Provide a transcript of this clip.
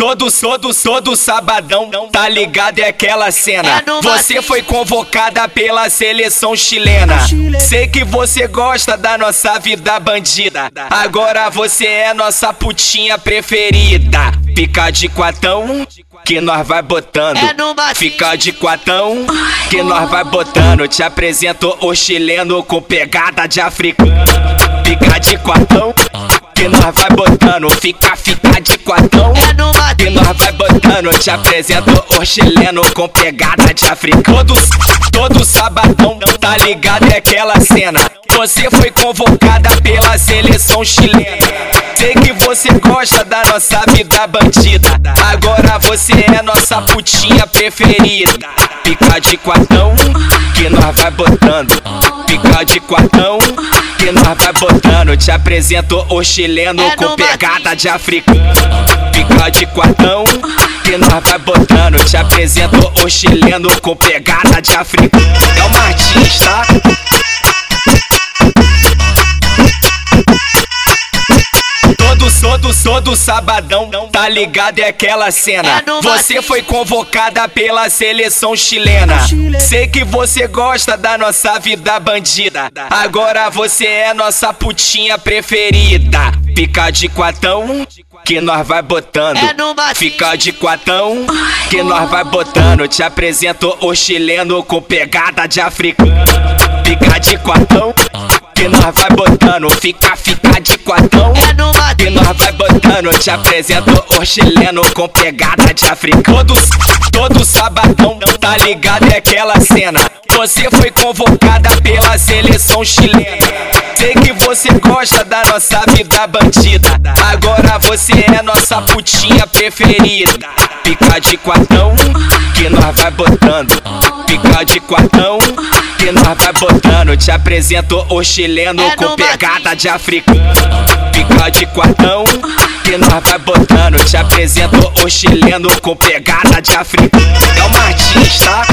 Todos, todos, todo sabadão, tá ligado? É aquela cena. Você foi convocada pela seleção chilena. Sei que você gosta da nossa vida bandida. Agora você é nossa putinha preferida. Fica de quatão que nós vai botando. Fica de quatão que nós vai botando. Te apresento o chileno com pegada de africano. Fica de quatão que nós vai botando. Fica, fica de quatão que nós vai botando. Te apresento o chileno com pegada de africano. Todos, todo sabadão, tá ligado? É aquela cena. Você foi convocada pela seleção chilena. Sei que você gosta da nossa vida bandida. Agora você é nossa putinha preferida. Fica de quatão que nós vai botando. Fica de quatão que nós vai botando. Te apresento o chileno com pegada de africano. Fica de quatão que nós vai botando. Te apresento o chileno com pegada de africano. É o Martins, Todo, todo, sabadão, tá ligado? É aquela cena. Você foi convocada pela seleção chilena. Sei que você gosta da nossa vida bandida. Agora você é nossa putinha preferida. Fica de quatão que nós vai botando. Fica de quatão que nós vai botando. Te apresento o chileno com pegada de africano. Fica de quatão que nós vai botando. Fica, fica de quatão que nós vai botando. Te apresento o chileno com pegada de africano. Todos, todo sabadão, tá ligado? É aquela cena. Você foi convocada pela seleção chilena. Sei que você gosta da nossa vida bandida. Agora você é nossa putinha preferida. Fica de quatão que nós vai botando. Fica de quatão que nós vai botando. Te apresento o chileno com pegada de africano tropa de quartão que nós vai botando. Te apresento o chileno com pegada de africano. É o Martins, tá?